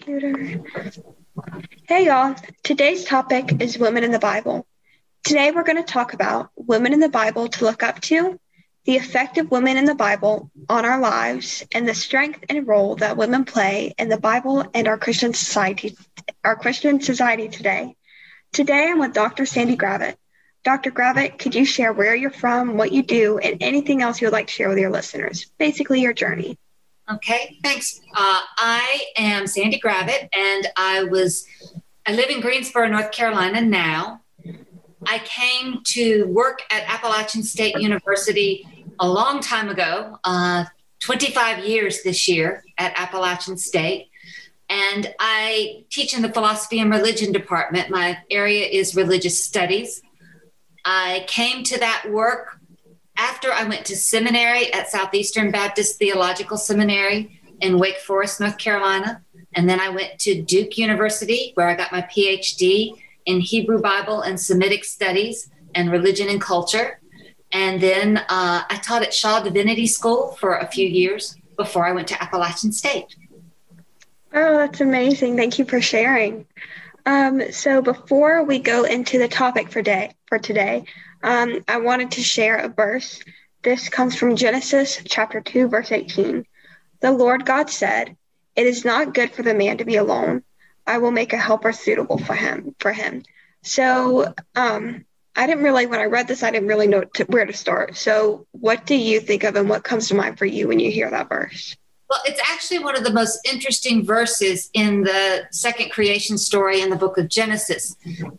computer. Hey y'all, today's topic is women in the Bible. Today we're going to talk about women in the Bible to look up to, the effect of women in the Bible on our lives, and the strength and role that women play in the Bible and our Christian society, our Christian society today. Today I'm with Dr. Sandy Gravitt. Dr. Gravitt, could you share where you're from, what you do, and anything else you would like to share with your listeners? Basically, your journey. Okay, thanks. Uh, I am Sandy Gravitt, and I was I live in Greensboro, North Carolina now. I came to work at Appalachian State University a long time ago, uh, 25 years this year at Appalachian State. And I teach in the philosophy and religion department. My area is religious studies. I came to that work after I went to seminary at Southeastern Baptist Theological Seminary in Wake Forest, North Carolina. And then I went to Duke University, where I got my PhD in Hebrew Bible and Semitic Studies and Religion and Culture. And then uh, I taught at Shaw Divinity School for a few years before I went to Appalachian State. Oh, that's amazing. Thank you for sharing. Um, so before we go into the topic for day for today, um, I wanted to share a verse. This comes from Genesis chapter 2, verse 18. The Lord God said, It is not good for the man to be alone. I will make a helper suitable for him. For him. So um, I didn't really, when I read this, I didn't really know to, where to start. So, what do you think of, and what comes to mind for you when you hear that verse? Well, it's actually one of the most interesting verses in the second creation story in the book of Genesis.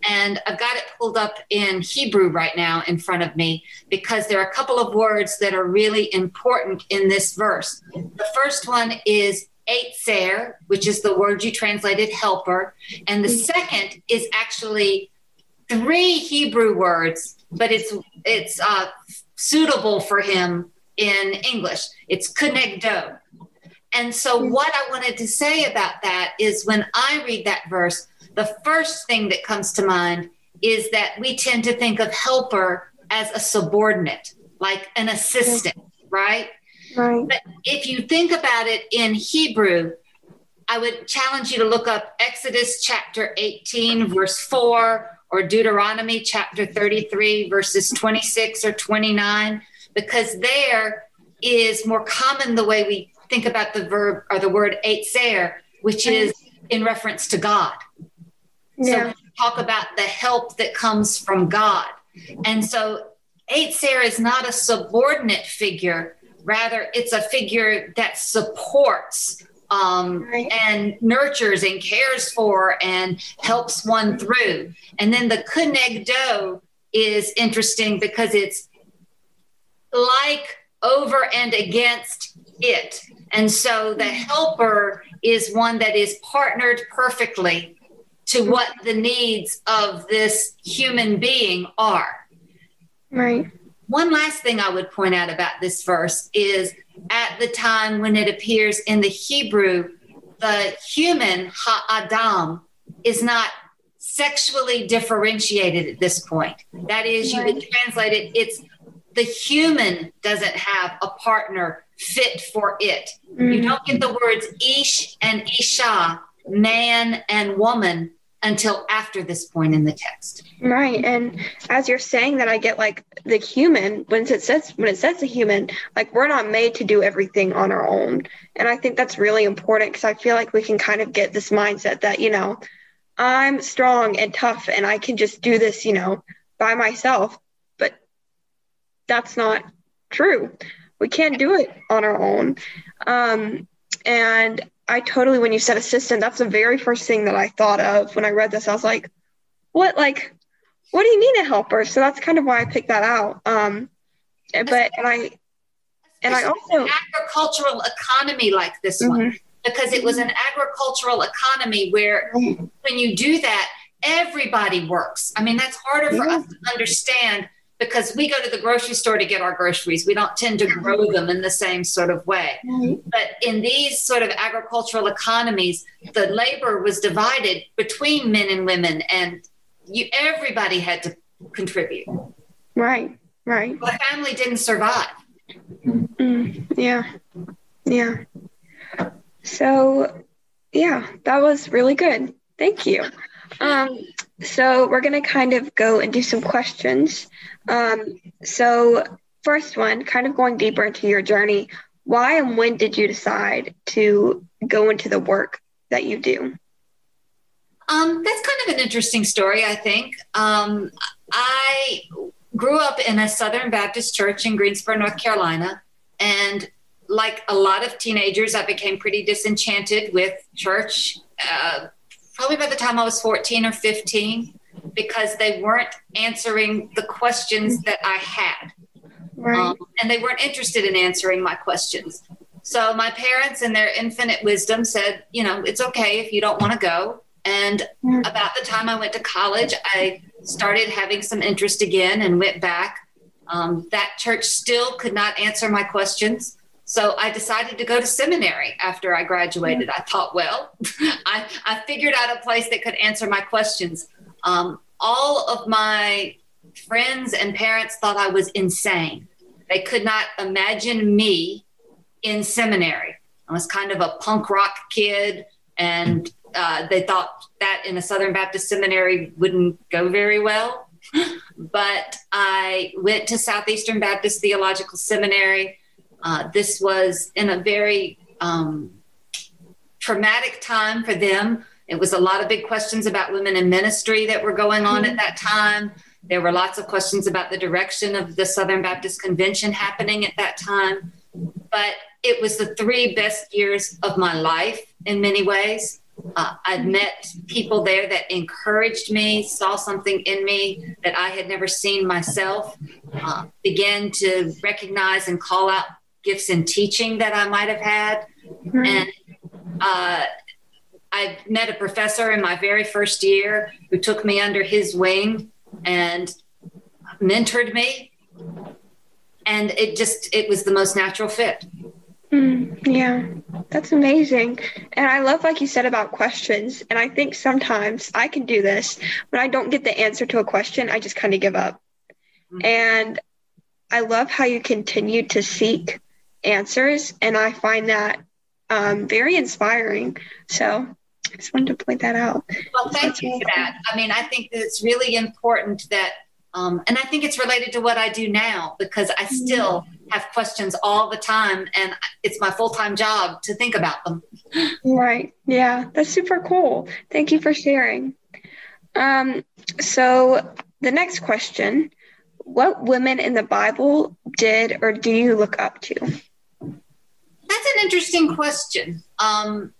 And I've got it pulled up in Hebrew right now in front of me because there are a couple of words that are really important in this verse. The first one is Ezer, which is the word you translated helper. And the second is actually three Hebrew words, but it's it's uh, suitable for him in English. It's kenegdo. And so, what I wanted to say about that is when I read that verse, the first thing that comes to mind is that we tend to think of helper as a subordinate, like an assistant, right? Right. But if you think about it in Hebrew, I would challenge you to look up Exodus chapter 18, verse 4, or Deuteronomy chapter 33, verses 26 or 29, because there is more common the way we think about the verb or the word ezer, which is in reference to God. Yeah. So talk about the help that comes from God. And so ezer is not a subordinate figure, rather, it's a figure that supports um, right. and nurtures and cares for and helps one through. And then the kenegdo is interesting because it's like over and against it. And so the helper is one that is partnered perfectly to what the needs of this human being are. Right. One last thing I would point out about this verse is at the time when it appears in the Hebrew, the human ha-adam is not sexually differentiated at this point. That is, you would translate it, it's the human doesn't have a partner fit for it. Mm-hmm. You don't get the words ish and isha, man and woman, until after this point in the text. Right. And as you're saying that I get like the human when it says when it says the human, like we're not made to do everything on our own. And I think that's really important because I feel like we can kind of get this mindset that, you know, I'm strong and tough and I can just do this, you know, by myself. But that's not true we can't do it on our own. Um, and I totally, when you said assistant, that's the very first thing that I thought of when I read this. I was like, what, like, what do you mean a helper? So that's kind of why I picked that out. Um, but, and I, and I also, agricultural economy like this mm-hmm. one, because it was an agricultural economy where when you do that, everybody works. I mean, that's harder for yeah. us to understand because we go to the grocery store to get our groceries. We don't tend to grow them in the same sort of way. Mm-hmm. But in these sort of agricultural economies, the labor was divided between men and women, and you, everybody had to contribute. Right, right. The family didn't survive. Mm, yeah, yeah. So Yeah, that was really good. Thank you. Um, so we're going to kind of go and do some questions. Um, so first one, kind of going deeper into your journey, why and when did you decide to go into the work that you do? Um, that's kind of an interesting story, I think. Um, I grew up in a Southern Baptist church in Greensboro, North Carolina. And like a lot of teenagers, I became pretty disenchanted with church. Uh, probably by the time I was 14 or 15, because they weren't answering the questions that I had. Right. Um, and they weren't interested in answering my questions. So my parents, in their infinite wisdom, said, you know, it's okay if you don't want to go. And mm. about the time I went to college, I started having some interest again and went back. Um, that church still could not answer my questions. So I decided to go to seminary after I graduated. Mm. I thought, well, I, I figured out a place that could answer my questions. Um, all of my friends and parents thought I was insane. They could not imagine me in seminary. I was kind of a punk rock kid, and uh, they thought that in a Southern Baptist seminary wouldn't go very well. but I went to Southeastern Baptist Theological Seminary. Uh, this was in a very um, traumatic time for them. It was a lot of big questions about women in ministry that were going on at that time. There were lots of questions about the direction of the Southern Baptist Convention happening at that time. But it was the three best years of my life in many ways. Uh, I'd met people there that encouraged me, saw something in me that I had never seen myself, uh, began to recognize and call out gifts in teaching that I might have had. Mm-hmm. And uh, I met a professor in my very first year who took me under his wing and mentored me. And it just, it was the most natural fit. Mm, yeah, that's amazing. And I love, like you said, about questions. And I think sometimes I can do this when I don't get the answer to a question, I just kind of give up. Mm-hmm. And I love how you continue to seek answers. And I find that um, very inspiring. So I just wanted to point that out. Well, thank you for that. I mean, I think that it's really important that, um, and I think it's related to what I do now because I still have questions all the time and it's my full-time job to think about them right yeah that's super cool thank you for sharing um, so the next question what women in the bible did or do you look up to that's an interesting question um,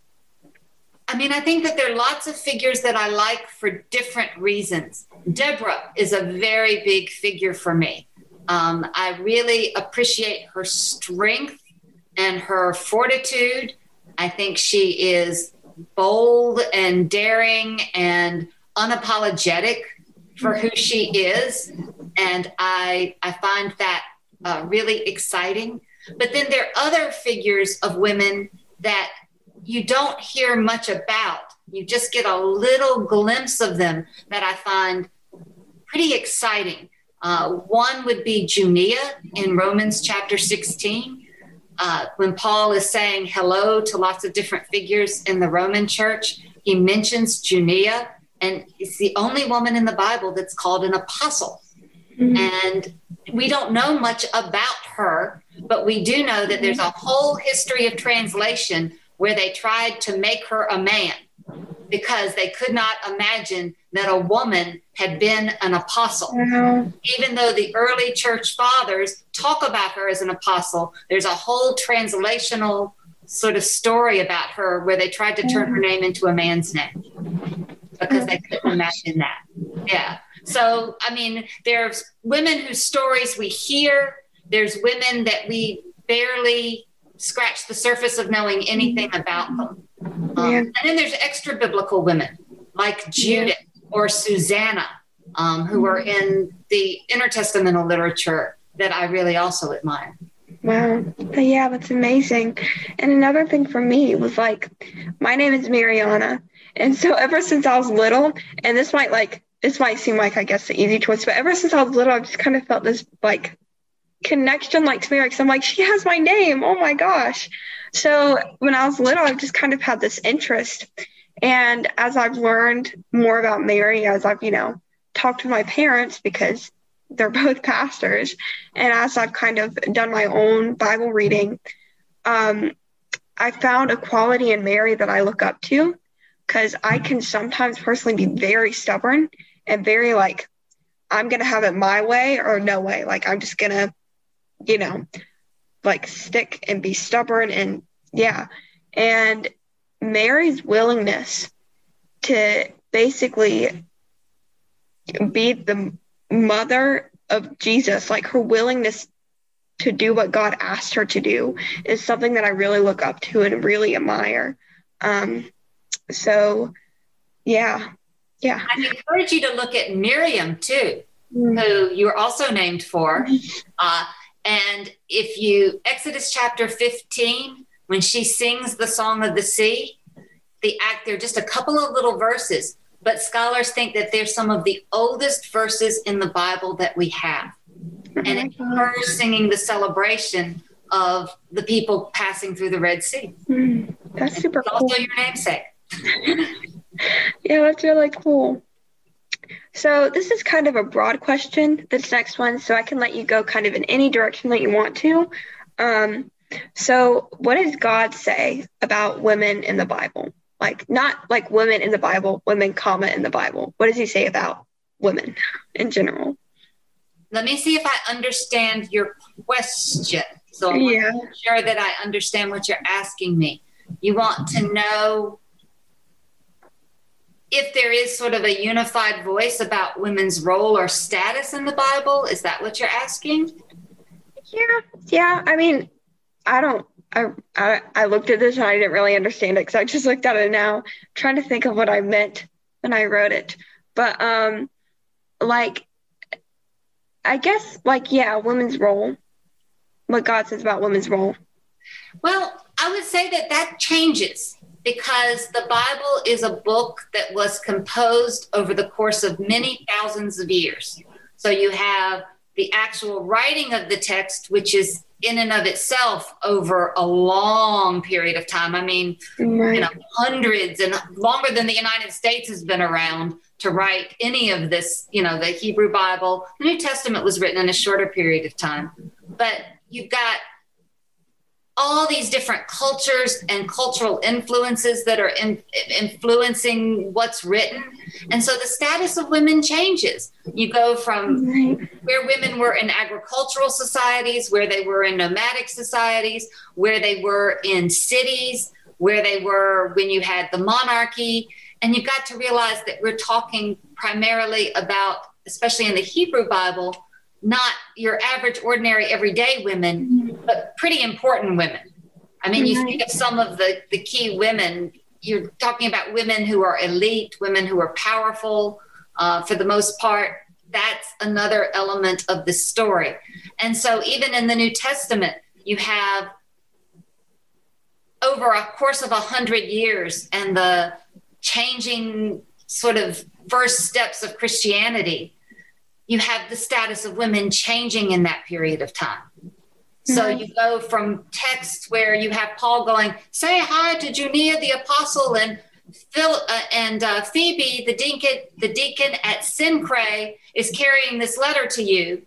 I mean, I think that there are lots of figures that I like for different reasons. Deborah is a very big figure for me. Um, I really appreciate her strength and her fortitude. I think she is bold and daring and unapologetic for who she is. And I, I find that uh, really exciting. But then there are other figures of women that you don't hear much about. You just get a little glimpse of them that I find pretty exciting. Uh, one would be Junia in Romans chapter 16. Uh, when Paul is saying hello to lots of different figures in the Roman church, he mentions Junia, and it's the only woman in the Bible that's called an apostle. Mm-hmm. And we don't know much about her, but we do know that there's a whole history of translation where they tried to make her a man because they could not imagine that a woman had been an apostle. Mm-hmm. Even though the early church fathers talk about her as an apostle, there's a whole translational sort of story about her where they tried to turn her mm-hmm. name into a man's name because they couldn't imagine that. Yeah. So, I mean, there's women whose stories we hear, there's women that we barely scratch the surface of knowing anything about them. Um, yeah. And then there's extra biblical women like Judith yeah. or Susanna, um, who are in the intertestamental literature that I really also admire. Wow. Yeah, that's amazing. And another thing for me was like, my name is Mariana. And so ever since I was little, and this might like, this might seem like, I guess, the easy choice, but ever since I was little, I've just kind of felt this like connection like to Mary because I'm like, she has my name. Oh my gosh. So when I was little, I've just kind of had this interest. And as I've learned more about Mary, as I've, you know, talked to my parents because they're both pastors, and as I've kind of done my own Bible reading, um, I found a quality in Mary that I look up to because I can sometimes personally be very stubborn and very like, I'm going to have it my way or no way. Like, I'm just going to, you know, like stick and be stubborn and yeah. And Mary's willingness to basically be the mother of Jesus, like her willingness to do what God asked her to do, is something that I really look up to and really admire. Um, so, yeah, yeah. I encourage you to look at Miriam too, mm-hmm. who you're also named for. Uh, and if you, Exodus chapter 15, when she sings the Song of the Sea, the act, there are just a couple of little verses, but scholars think that they're some of the oldest verses in the Bible that we have. And it's her singing the celebration of the people passing through the Red Sea. Mm, that's super it's cool. Also, your namesake. yeah, that's really cool. So this is kind of a broad question, this next one, so I can let you go kind of in any direction that you want to. Um, so what does God say about women in the Bible? Like not like women in the Bible, women comma in the Bible. What does he say about women in general? Let me see if I understand your question. So I'm yeah. sure that I understand what you're asking me. You want to know if there is sort of a unified voice about women's role or status in the Bible? Is that what you're asking? Yeah, yeah. I mean, I don't. I, I, I looked at this and I didn't really understand it because I just looked at it now, I'm trying to think of what I meant when I wrote it. But um, like, I guess like yeah, women's role. What God says about women's role. Well, I would say that that changes because the Bible is a book that was composed over the course of many thousands of years. So you have the actual writing of the text, which is in and of itself over a long period of time. I mean, right. you know, hundreds and longer than the United States has been around to write any of this, you know, the Hebrew Bible. The New Testament was written in a shorter period of time. But you've got all these different cultures and cultural influences that are in, influencing what's written. And so the status of women changes. You go from where women were in agricultural societies, where they were in nomadic societies, where they were in cities, where they were when you had the monarchy. And you've got to realize that we're talking primarily about, especially in the Hebrew Bible, not your average, ordinary, everyday women, but pretty important women. I mean, you think of some of the, the key women, you're talking about women who are elite, women who are powerful uh, for the most part. That's another element of the story. And so, even in the New Testament, you have over a course of a hundred years and the changing sort of first steps of Christianity you have the status of women changing in that period of time. So mm-hmm. you go from texts where you have Paul going, "Say hi to Junia the apostle and Phil uh, and uh, Phoebe the deacon, the deacon at Cenchreae is carrying this letter to you."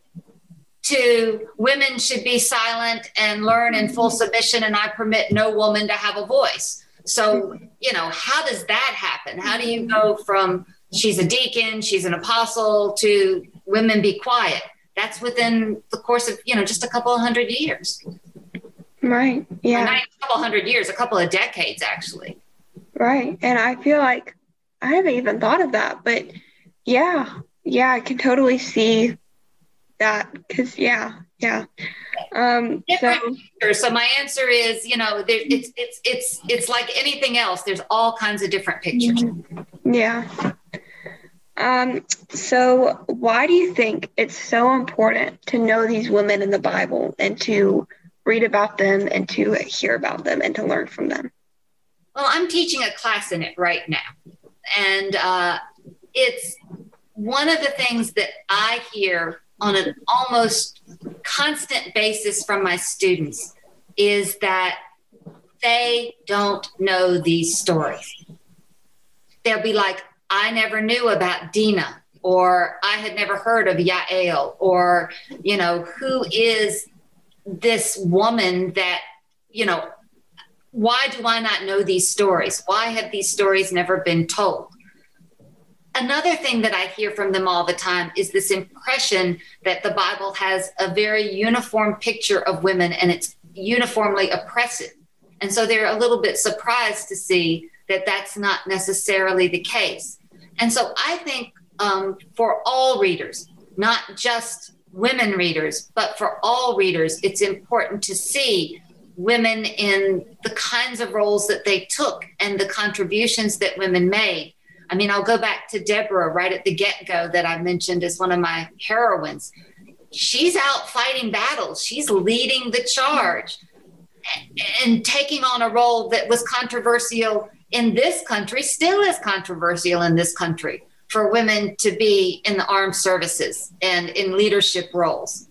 To women should be silent and learn in full submission, and I permit no woman to have a voice. So you know, how does that happen? How do you go from she's a deacon, she's an apostle to women be quiet. That's within the course of, you know, just a couple of hundred years. Right. Yeah. not a couple hundred years, a couple of decades, actually. Right. And I feel like I haven't even thought of that, but yeah, yeah, I can totally see that because, yeah, yeah. Um, so, so my answer is, you know, there, it's it's it's it's like anything else. There's all kinds of different pictures. Yeah. Um, so, why do you think it's so important to know these women in the Bible and to read about them and to hear about them and to learn from them? Well, I'm teaching a class in it right now. And uh, it's one of the things that I hear on an almost constant basis from my students is that they don't know these stories. They'll be like, I never knew about Dinah, or I had never heard of Yael, or, you know, who is this woman that, you know, why do I not know these stories? Why have these stories never been told? Another thing that I hear from them all the time is this impression that the Bible has a very uniform picture of women and it's uniformly oppressive. And so they're a little bit surprised to see that that's not necessarily the case. And so I think um, for all readers, not just women readers, but for all readers, it's important to see women in the kinds of roles that they took and the contributions that women made. I mean, I'll go back to Deborah right at the get go that I mentioned as one of my heroines. She's out fighting battles, she's leading the charge and taking on a role that was controversial in this country, still is controversial in this country for women to be in the armed services and in leadership roles.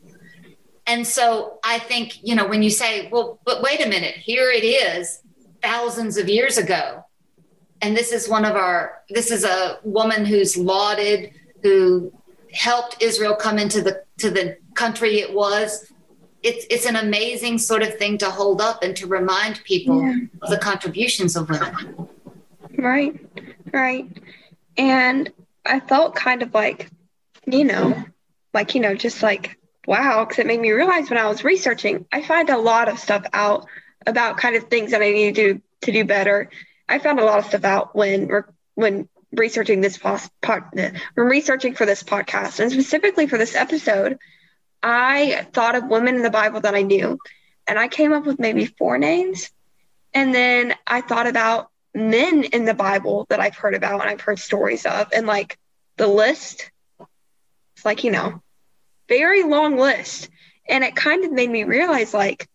And so I think, you know, when you say, well, but wait a minute, here it is thousands of years ago. And this is one of our, this is a woman who's lauded, who helped Israel come into the to the country it was. It's it's an amazing sort of thing to hold up and to remind people yeah. of the contributions of women. Right, right. And I felt kind of like, you know, like, you know, just like wow, because it made me realize when I was researching, I find a lot of stuff out about kind of things that I need to do to do better. I found a lot of stuff out when when researching this pod, when researching for this podcast and specifically for this episode. I thought of women in the Bible that I knew, and I came up with maybe four names. And then I thought about men in the Bible that I've heard about and I've heard stories of, and like the list, it's like you know, very long list. And it kind of made me realize like,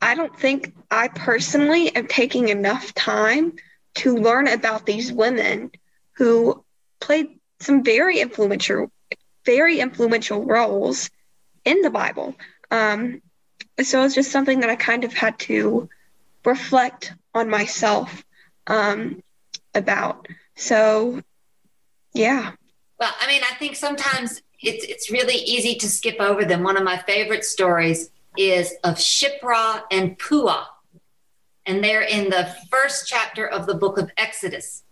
I don't think I personally am taking enough time to learn about these women who played some very influential, very influential roles in the Bible. Um, so it's just something that I kind of had to reflect on myself um, about. So, yeah. Well, I mean, I think sometimes it's it's really easy to skip over them. One of my favorite stories is of Shiphrah and Puah, and they're in the first chapter of the book of Exodus,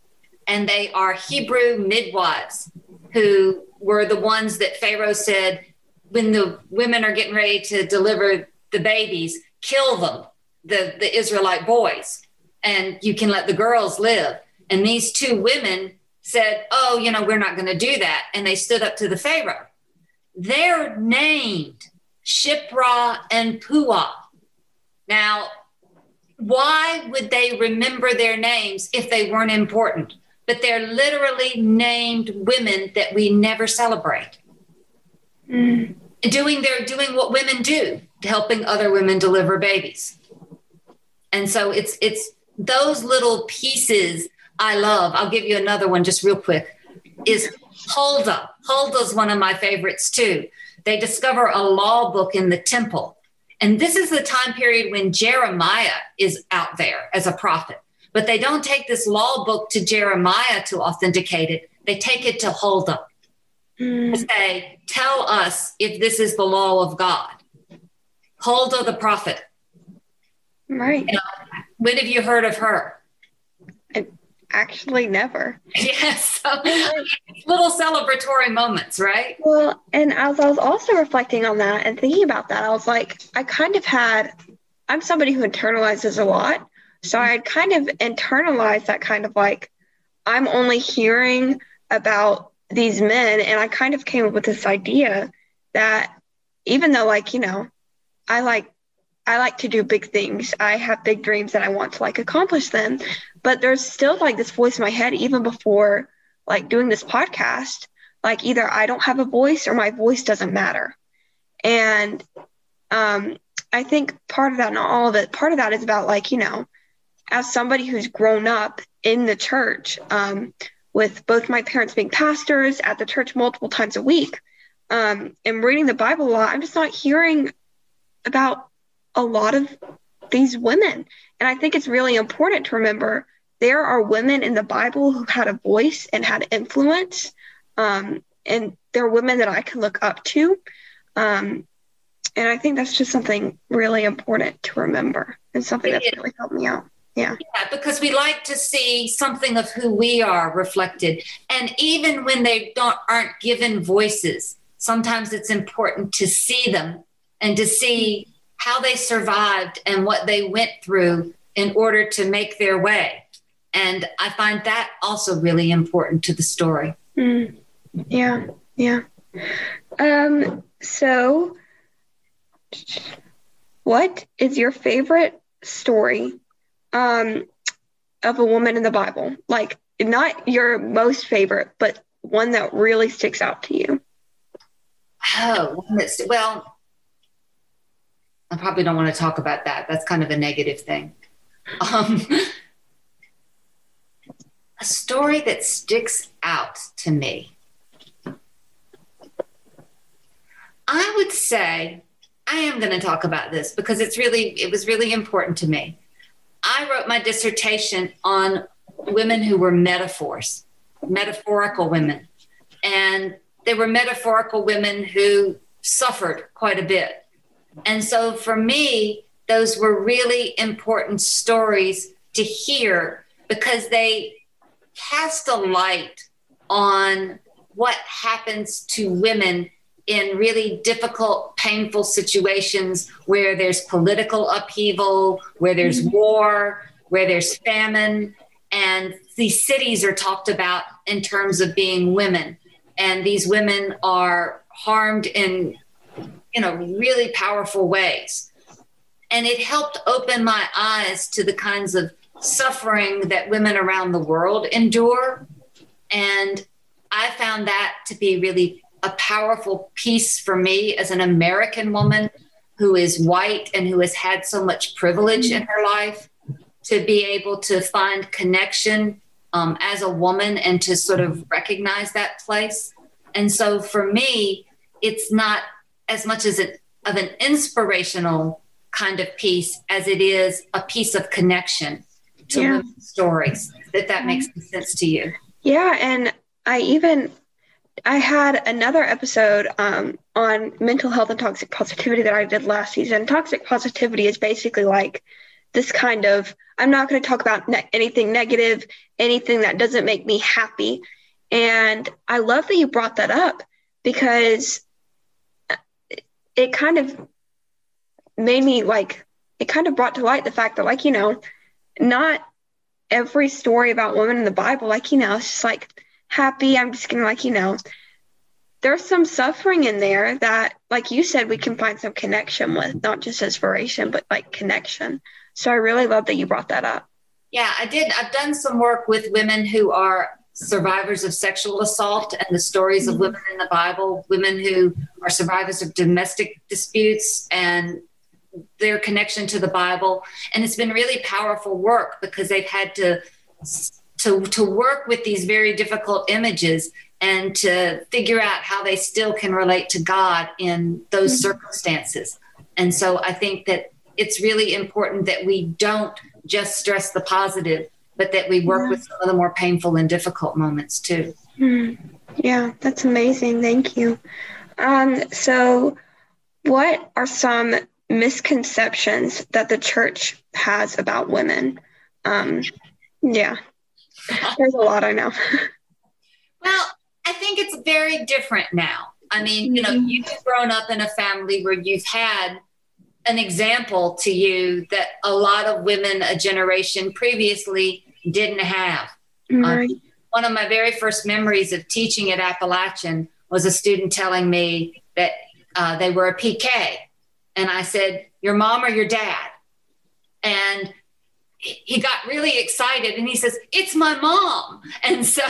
and they are Hebrew midwives who were the ones that Pharaoh said when the women are getting ready to deliver the babies, kill them, the the Israelite boys, and you can let the girls live. And these two women said, Oh, you know, we're not going to do that. And they stood up to the Pharaoh. They're named Shiphrah and Puah. Now, why would they remember their names if they weren't important? But they're literally named women that we never celebrate. Mm. Doing their doing what women do, helping other women deliver babies. And so it's it's those little pieces I love. I'll give you another one just real quick. Is Huldah. Huldah's one of my favorites too. They discover a law book in the temple. And this is the time period when Jeremiah is out there as a prophet. But they don't take this law book to Jeremiah to authenticate it. They take it to Huldah mm. to say, Tell us if this is the law of God. Huldah the prophet. Right. You know, when have you heard of her? actually never. Yes. So, little celebratory moments, right? Well, and as I was also reflecting on that and thinking about that, I was like, I kind of had, I'm somebody who internalizes a lot. So I had kind of internalized that kind of like, I'm only hearing about these men. And I kind of came up with this idea that even though, like, you know, I like I like to do big things. I have big dreams and I want to like accomplish them. But there's still like this voice in my head, even before like doing this podcast, like either I don't have a voice or my voice doesn't matter. And um, I think part of that, not all of it, part of that is about like, you know, as somebody who's grown up in the church, um, with both my parents being pastors at the church multiple times a week, um, and reading the Bible a lot, I'm just not hearing about a lot of these women. And I think it's really important to remember there are women in the Bible who had a voice and had influence. Um, and there are women that I can look up to. Um, and I think that's just something really important to remember and something that's really helped me out. Yeah. Yeah, because we like to see something of who we are reflected. And even when they don't aren't given voices, sometimes it's important to see them and to see how they survived and what they went through in order to make their way. And I find that also really important to the story. Mm. Yeah, yeah. Um, so, what is your favorite story um, of a woman in the Bible? Like, not your most favorite, but one that really sticks out to you. Oh, well, I probably don't want to talk about that. That's kind of a negative thing. Um, a story that sticks out to me. I would say I am going to talk about this because it's really it was really important to me. I wrote my dissertation on women who were metaphors, metaphorical women. And they were metaphorical women who suffered quite a bit. And so for me, those were really important stories to hear because they cast a light on what happens to women in really difficult, painful situations where there's political upheaval, where there's mm-hmm. war, where there's famine. And these cities are talked about in terms of being women. And these women are harmed in, you know, really powerful ways. And it helped open my eyes to the kinds of suffering that women around the world endure. And I found that to be really a powerful piece for me as an American woman who is white and who has had so much privilege in her life to be able to find connection um, as a woman and to sort of recognize that place. And so for me, it's not as much as it, of an inspirational kind of piece as it is a piece of connection to yeah. stories. That that makes sense to you. Yeah, and I even I had another episode um, on mental health and toxic positivity that I did last season. Toxic positivity is basically like this kind of I'm not going to talk about ne- anything negative, anything that doesn't make me happy. And I love that you brought that up because it kind of made me like, it kind of brought to light the fact that, like, you know, not every story about women in the Bible, like, you know, it's just like, happy. I'm just gonna like, you know, there's some suffering in there that, like you said, we can find some connection with, not just inspiration, but like connection. So I really love that you brought that up. Yeah, I did. I've done some work with women who are survivors of sexual assault and the stories of mm-hmm. women in the Bible, women who are survivors of domestic disputes and their connection to the Bible. And it's been really powerful work because they've had to to, to work with these very difficult images and to figure out how they still can relate to God in those mm-hmm. circumstances. And so I think that it's really important that we don't just stress the positive, but that we work yeah. with some of the more painful and difficult moments too. Mm. Yeah, that's amazing. Thank you. Um, so, what are some misconceptions that the church has about women? Um, yeah. There's a lot I know. well, I think it's very different now. I mean, you know, mm-hmm. you've grown up in a family where you've had an example to you that a lot of women a generation previously didn't have. Um, right. Um, one of my very first memories of teaching at Appalachian was a student telling me that uh, they were a PK. And I said, Your mom or your dad? And he got really excited and he says it's my mom. And so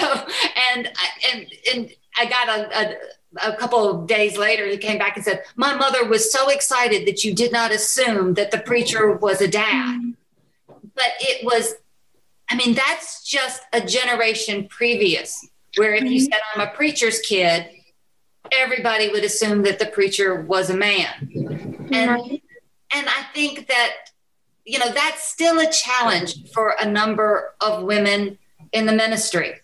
and and and i got a, a, a, couple of days later he came back and said my mother was so excited that you did not assume that the preacher was a dad. Mm-hmm. But it was i mean that's just a generation previous where if you mm-hmm. said i'm a preacher's kid everybody would assume that the preacher was a man. And and I think that you know that's still a challenge for a number of women in the ministry.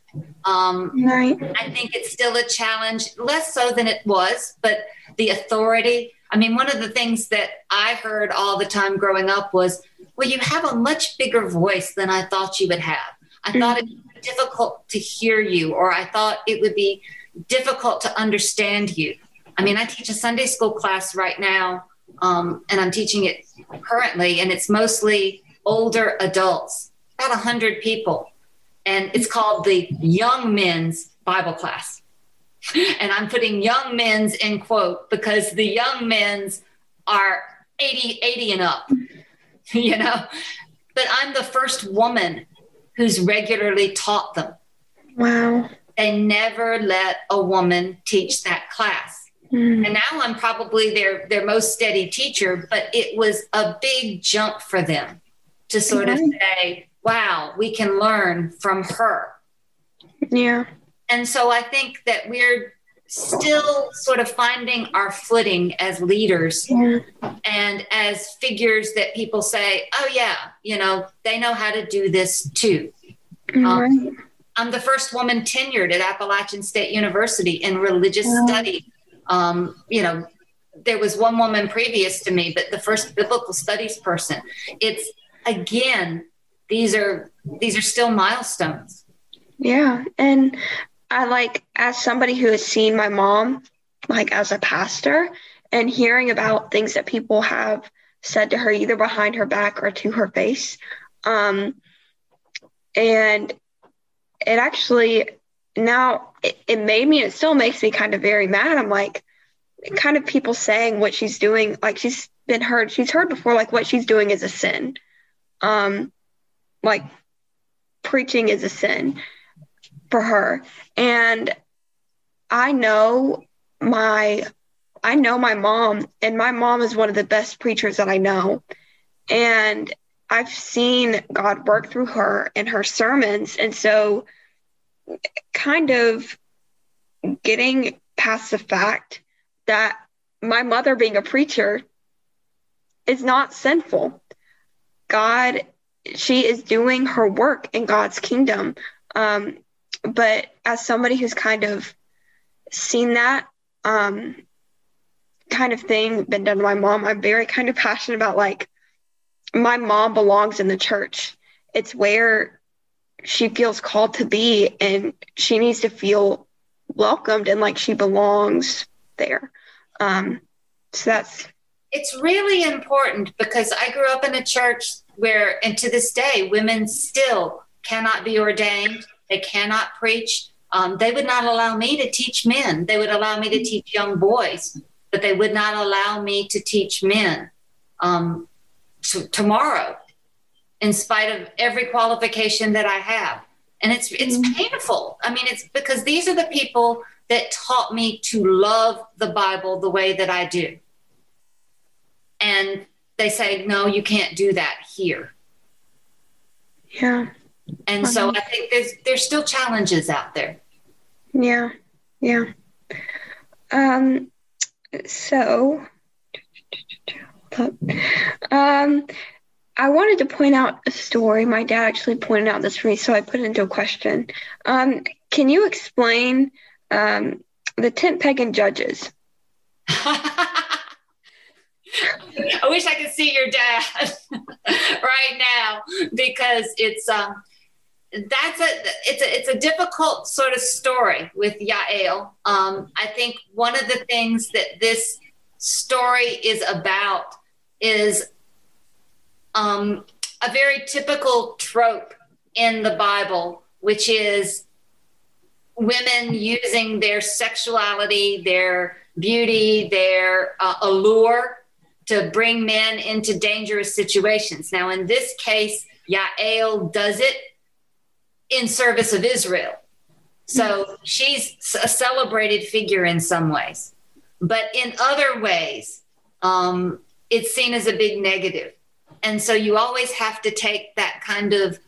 Um, right. I think it's still a challenge, less so than it was, but the authority. I mean, one of the things that I heard all the time growing up was, well, you have a much bigger voice than I thought you would have. I mm-hmm. thought it would be difficult to hear you, or I thought it would be difficult to understand you. I mean, I teach a Sunday school class right now, um, and I'm teaching it currently, and it's mostly older adults, about 100 people. And it's called the Young Men's Bible Class. And I'm putting young men's in quote because the young men's are 80, 80 and up, you know? But I'm the first woman who's regularly taught them. Wow they never let a woman teach that class. Mm. And now I'm probably their their most steady teacher, but it was a big jump for them to sort of say, "Wow, we can learn from her." Yeah. And so I think that we're still sort of finding our footing as leaders yeah. and as figures that people say, "Oh yeah, you know, they know how to do this too." Right. Um, I'm the first woman tenured at Appalachian State University in religious wow. study. Um, you know, there was one woman previous to me, but the first biblical studies person. It's again, these are these are still milestones. Yeah, and I like as somebody who has seen my mom like as a pastor and hearing about things that people have said to her either behind her back or to her face. Um, and it actually now it, it made me it still makes me kind of very mad. I'm like kind of people saying what she's doing like she's been heard she's heard before like what she's doing is a sin. Um like preaching is a sin for her. And i know my i know my mom and my mom is one of the best preachers that i know. And I've seen God work through her in her sermons. And so, kind of getting past the fact that my mother being a preacher is not sinful. God, she is doing her work in God's kingdom. Um, but as somebody who's kind of seen that um, kind of thing been done to my mom, I'm very kind of passionate about like my mom belongs in the church. It's where she feels called to be and she needs to feel welcomed and like she belongs there. Um, so that's it's really important because I grew up in a church where, and to this day, women still cannot be ordained. They cannot preach. Um, they would not allow me to teach men. They would allow me to teach young boys, but they would not allow me to teach men. Um, tomorrow in spite of every qualification that I have. And it's it's mm-hmm. painful. I mean, it's because these are the people that taught me to love the Bible the way that I do. And they say, no, you can't do that here. Yeah. And so I think there's there's still challenges out there. Yeah. Yeah. Um so um, I wanted to point out a story. My dad actually pointed out this for me, so I put it into a question. Um, can you explain um, the tent pegging judges? I wish I could see your dad right now because it's um that's a it's a it's a difficult sort of story with Yael. Um, I think one of the things that this story is about is um, a very typical trope in the Bible, which is women using their sexuality, their beauty, their uh, allure to bring men into dangerous situations. Now, in this case, Yael does it in service of Israel. So she's a celebrated figure in some ways. But in other ways, um, it's seen as a big negative. And so you always have to take that kind of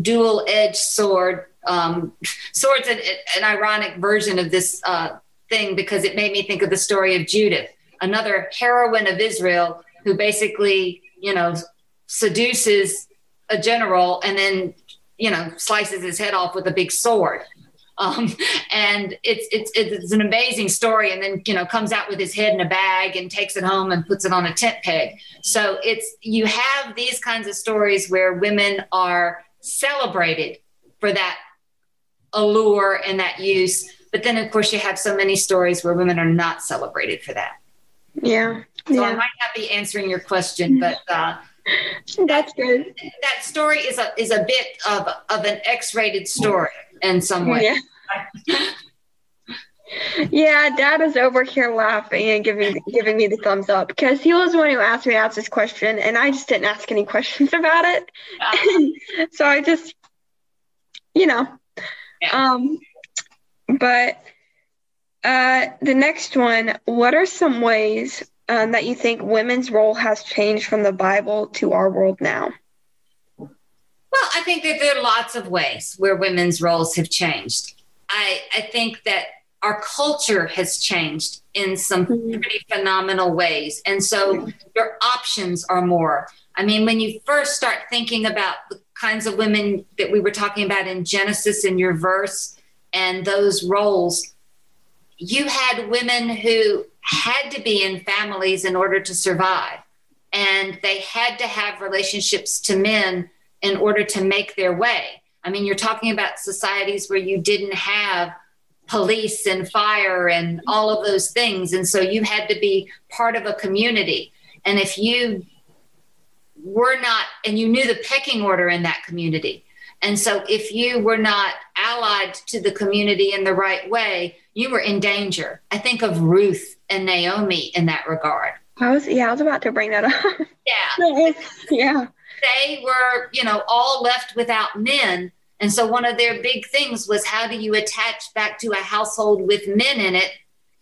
dual edged sword. Um, sword's an, an ironic version of this uh, thing because it made me think of the story of Judith, another heroine of Israel who basically, you know, seduces a general and then, you know, slices his head off with a big sword. Um, and it's, it's it's an amazing story and then you know comes out with his head in a bag and takes it home and puts it on a tent peg. So it's you have these kinds of stories where women are celebrated for that allure and that use but then of course you have so many stories where women are not celebrated for that. Yeah. So yeah. i might not be answering your question but uh, that's good. that story is a is a bit of of an x-rated story in some way. Yeah. Yeah dad is over here laughing and giving giving me the thumbs up because he was the one who asked me to ask this question and i just didn't ask any questions about it uh-huh. so i just you know yeah. um but uh the next one what are some ways um, that you think women's role has changed from the bible to our world now well, I think that there are lots of ways where women's roles have changed. I, I think that our culture has changed in some mm-hmm. pretty phenomenal ways. And so your options are more. I mean, when you first start thinking about the kinds of women that we were talking about in Genesis in your verse and those roles, you had women who had to be in families in order to survive. And they had to have relationships to men in order to make their way. I mean, you're talking about societies where you didn't have police and fire and all of those things. And so you had to be part of a community. And if you were not, and you knew the pecking order in that community. And so if you were not allied to the community in the right way, you were in danger. I think of Ruth and Naomi in that regard. I was, yeah, I was about to bring that up. Yeah. yeah they were, you know, all left without men. And so one of their big things was how do you attach back to a household with men in it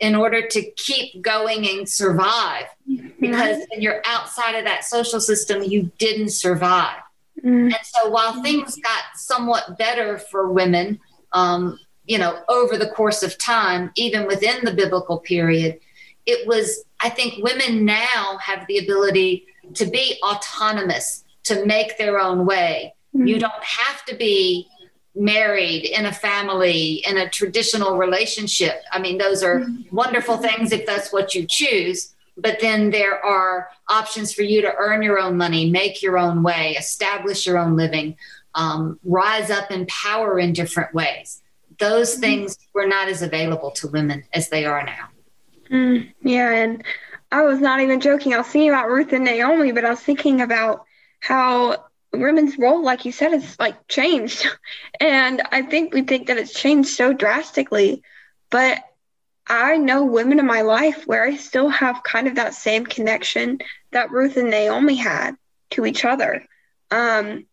in order to keep going and survive? Mm-hmm. Because when you're outside of that social system, you didn't survive. Mm-hmm. And so while things got somewhat better for women, um, you know, over the course of time, even within the biblical period, it was, I think women now have the ability to be autonomous to make their own way. Mm-hmm. You don't have to be married in a family in a traditional relationship. I mean, those are mm-hmm. wonderful things if that's what you choose. But then there are options for you to earn your own money, make your own way, establish your own living, um, rise up in power in different ways. Those mm-hmm. things were not as available to women as they are now. Mm, yeah, and I was not even joking. I was thinking about Ruth and Naomi, but I was thinking about how women's role, like you said, is like changed. And I think we think that it's changed so drastically. But I know women in my life where I still have kind of that same connection that Ruth and Naomi had to each other. Um,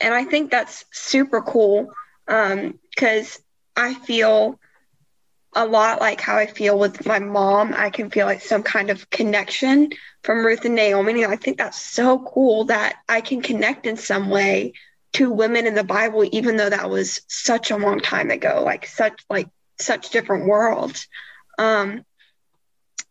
and I think that's super cool because um, I feel a lot like how I feel with my mom. I can feel like some kind of connection from Ruth and Naomi. And I think that's so cool that I can connect in some way to women in the Bible, even though that was such a long time ago, like such like such different worlds. Um,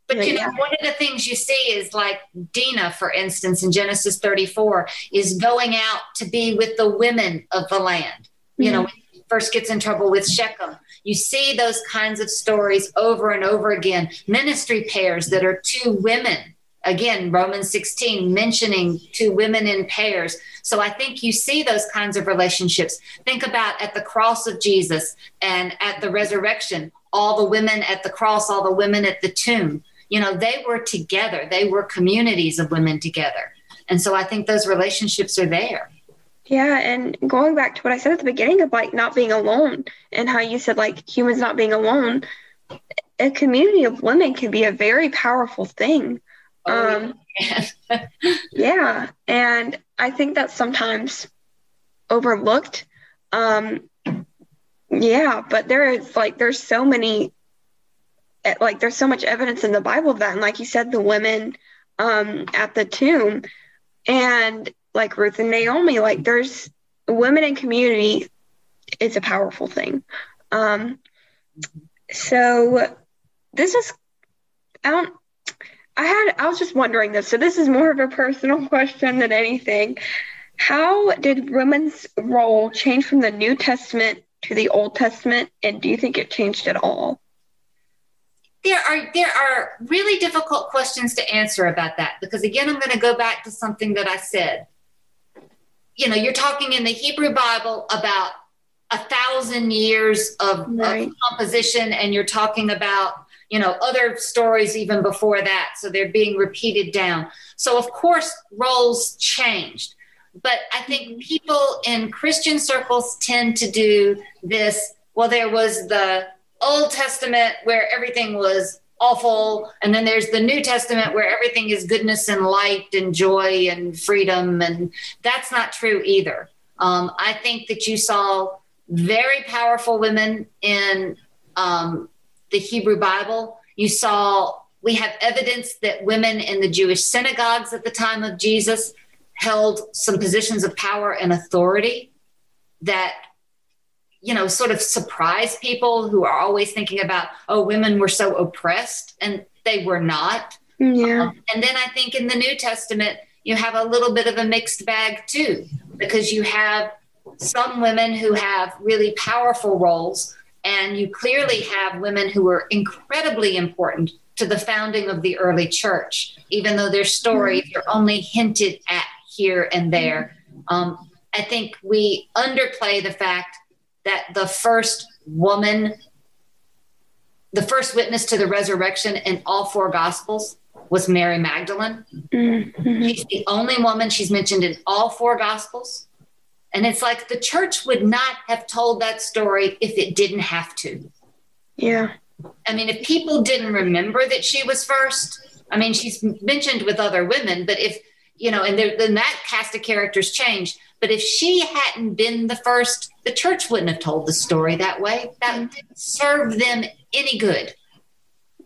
but you know, one of the things you see is like Dinah, for instance, in Genesis 34, is going out to be with the women of the land. You mm-hmm. know, first gets in trouble with Shechem. You see those kinds of stories over and over again. Ministry pairs that are two women. Again, Romans 16 mentioning two women in pairs. So I think you see those kinds of relationships. Think about at the cross of Jesus and at the resurrection, all the women at the cross, all the women at the tomb. You know, they were together, they were communities of women together. And so I think those relationships are there. Yeah, and going back to what I said at the beginning of like not being alone and how you said like humans not being alone, a community of women can be a very powerful thing. Oh, um, yeah. yeah, and I think that's sometimes overlooked. Um, yeah, but there is like there's so many eh, like there's so much evidence in the Bible of that, and like you said, the women um, at the tomb, and like Ruth and Naomi. Like there's women in community is a powerful thing. Um, so this is I don't I had I was just wondering this. So this is more of a personal question than anything. How did women's role change from the New Testament to the Old Testament and do you think it changed at all? There are there are really difficult questions to answer about that because again I'm going to go back to something that I said. You know, you're talking in the Hebrew Bible about a thousand years of, right. of composition and you're talking about you know other stories even before that. So they're being repeated down. So of course roles changed. But i think mm-hmm. people in christian circles tend to do this. Well there was the old testament where everything was awful. And then there's the new testament where everything is goodness and light and joy and freedom. And that's not true either. Um, i think that you saw very powerful women in um, the Hebrew Bible. You saw, we have evidence that women in the Jewish synagogues at the time of Jesus held some positions of power and authority that you know sort of surprise people who are always thinking about oh women were so oppressed and they were not yeah um, and then i think in the new testament you have a little bit of a mixed bag too because you have some women who have really powerful roles, and you clearly have women who were incredibly important to the founding of the early church, even though their stories mm-hmm. are only hinted at here and there. Um, I think we underplay the fact that the first woman, the first witness to the resurrection in all four gospels was Mary Magdalene. Mm-hmm. She's the only woman she's mentioned in all four gospels. And it's like the church would not have told that story if it didn't have to. Yeah. I mean, if people didn't remember that she was first, I mean, she's mentioned with other women, but if, you know, and then that cast of characters changed. But if she hadn't been the first, the church wouldn't have told the story that way. That mm-hmm. didn't serve them any good.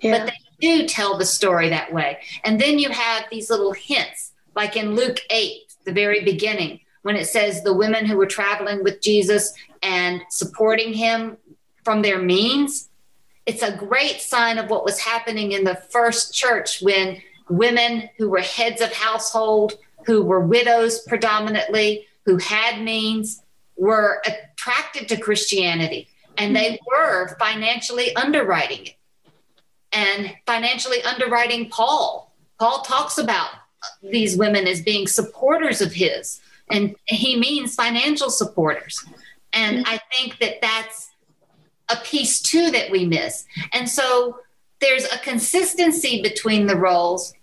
Yeah. But they do tell the story that way. And then you have these little hints, like in Luke 8, the very beginning, when it says the women who were traveling with Jesus and supporting him from their means. It's a great sign of what was happening in the first church when women who were heads of household, who were widows predominantly, who had means, were attracted to Christianity and they mm-hmm. were financially underwriting it and financially underwriting Paul. Paul talks about these women as being supporters of his and he means financial supporters. And mm-hmm. I think that that's a piece too that we miss. And so there's a consistency between the roles,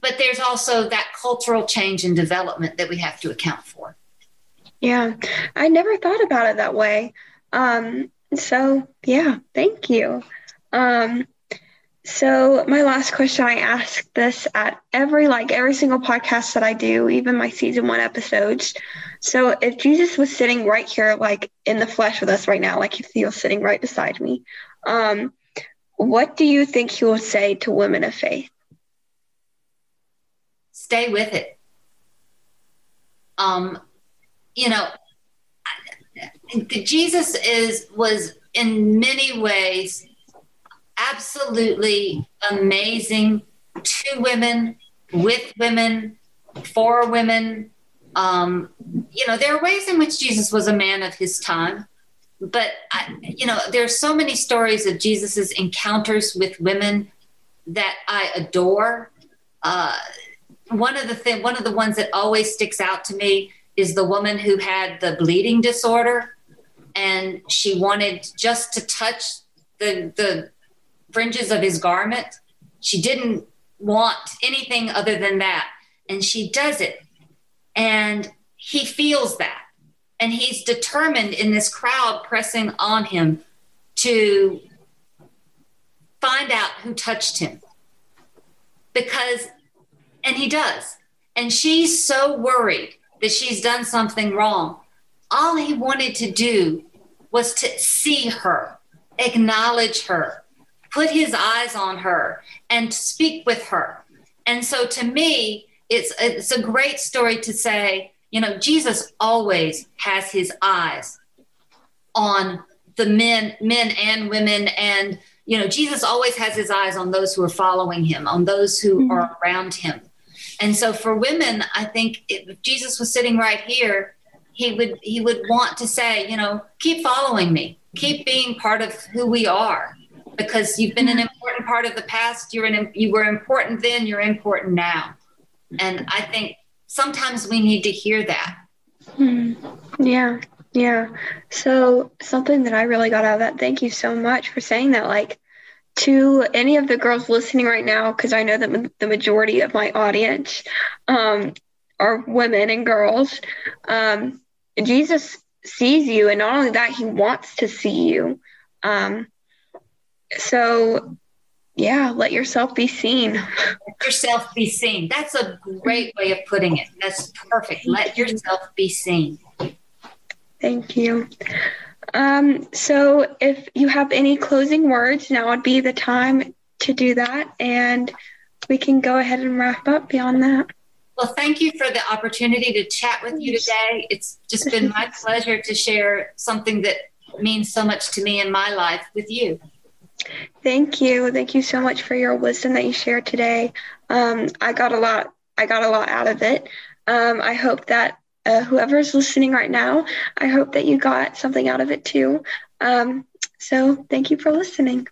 but there's also that cultural change and development that we have to account for. Yeah, I never thought about it that way. Um, so, yeah, thank you. Um, so my last question, I ask this at every like every single podcast that I do, even my season one episodes. So if Jesus was sitting right here, like in the flesh with us right now, like if he was sitting right beside me, um, what do you think he will say to women of faith? Stay with it. Um, you know, Jesus is was in many ways absolutely amazing to women, with women, for women. Um, you know, there are ways in which Jesus was a man of his time, but I, you know, there are so many stories of Jesus's encounters with women that I adore. Uh, one of the thing, one of the ones that always sticks out to me is the woman who had the bleeding disorder, and she wanted just to touch the the fringes of his garment. She didn't want anything other than that. And she does it. And he feels that. And he's determined in this crowd pressing on him to find out who touched him. Because, and he does. And she's so worried that she's done something wrong. All he wanted to do was to see her, acknowledge her, put his eyes on her and speak with her. And so to me, it's it's a great story to say, you know, Jesus always has his eyes on the men, men and women and you know, Jesus always has his eyes on those who are following him, on those who mm-hmm. are around him. And so for women, I think if Jesus was sitting right here, he would he would want to say, you know, keep following me, keep being part of who we are, because you've been an important part of the past. You're an you were important then. You're important now, and I think sometimes we need to hear that. Hmm. Yeah, yeah. So something that I really got out of that. Thank you so much for saying that. Like to any of the girls listening right now, because I know that the majority of my audience um, are women and girls. Um, Jesus sees you, and not only that, he wants to see you. Um, so, yeah, let yourself be seen. Let yourself be seen. That's a great way of putting it. That's perfect. Let yourself be seen. Thank you. Um, so, if you have any closing words, now would be the time to do that, and we can go ahead and wrap up beyond that. Well, thank you for the opportunity to chat with you today. It's just been my pleasure to share something that means so much to me in my life with you. Thank you. Thank you so much for your wisdom that you shared today. Um, I got a lot. I got a lot out of it. Um, I hope that uh, whoever's listening right now, I hope that you got something out of it too. Um, so thank you for listening.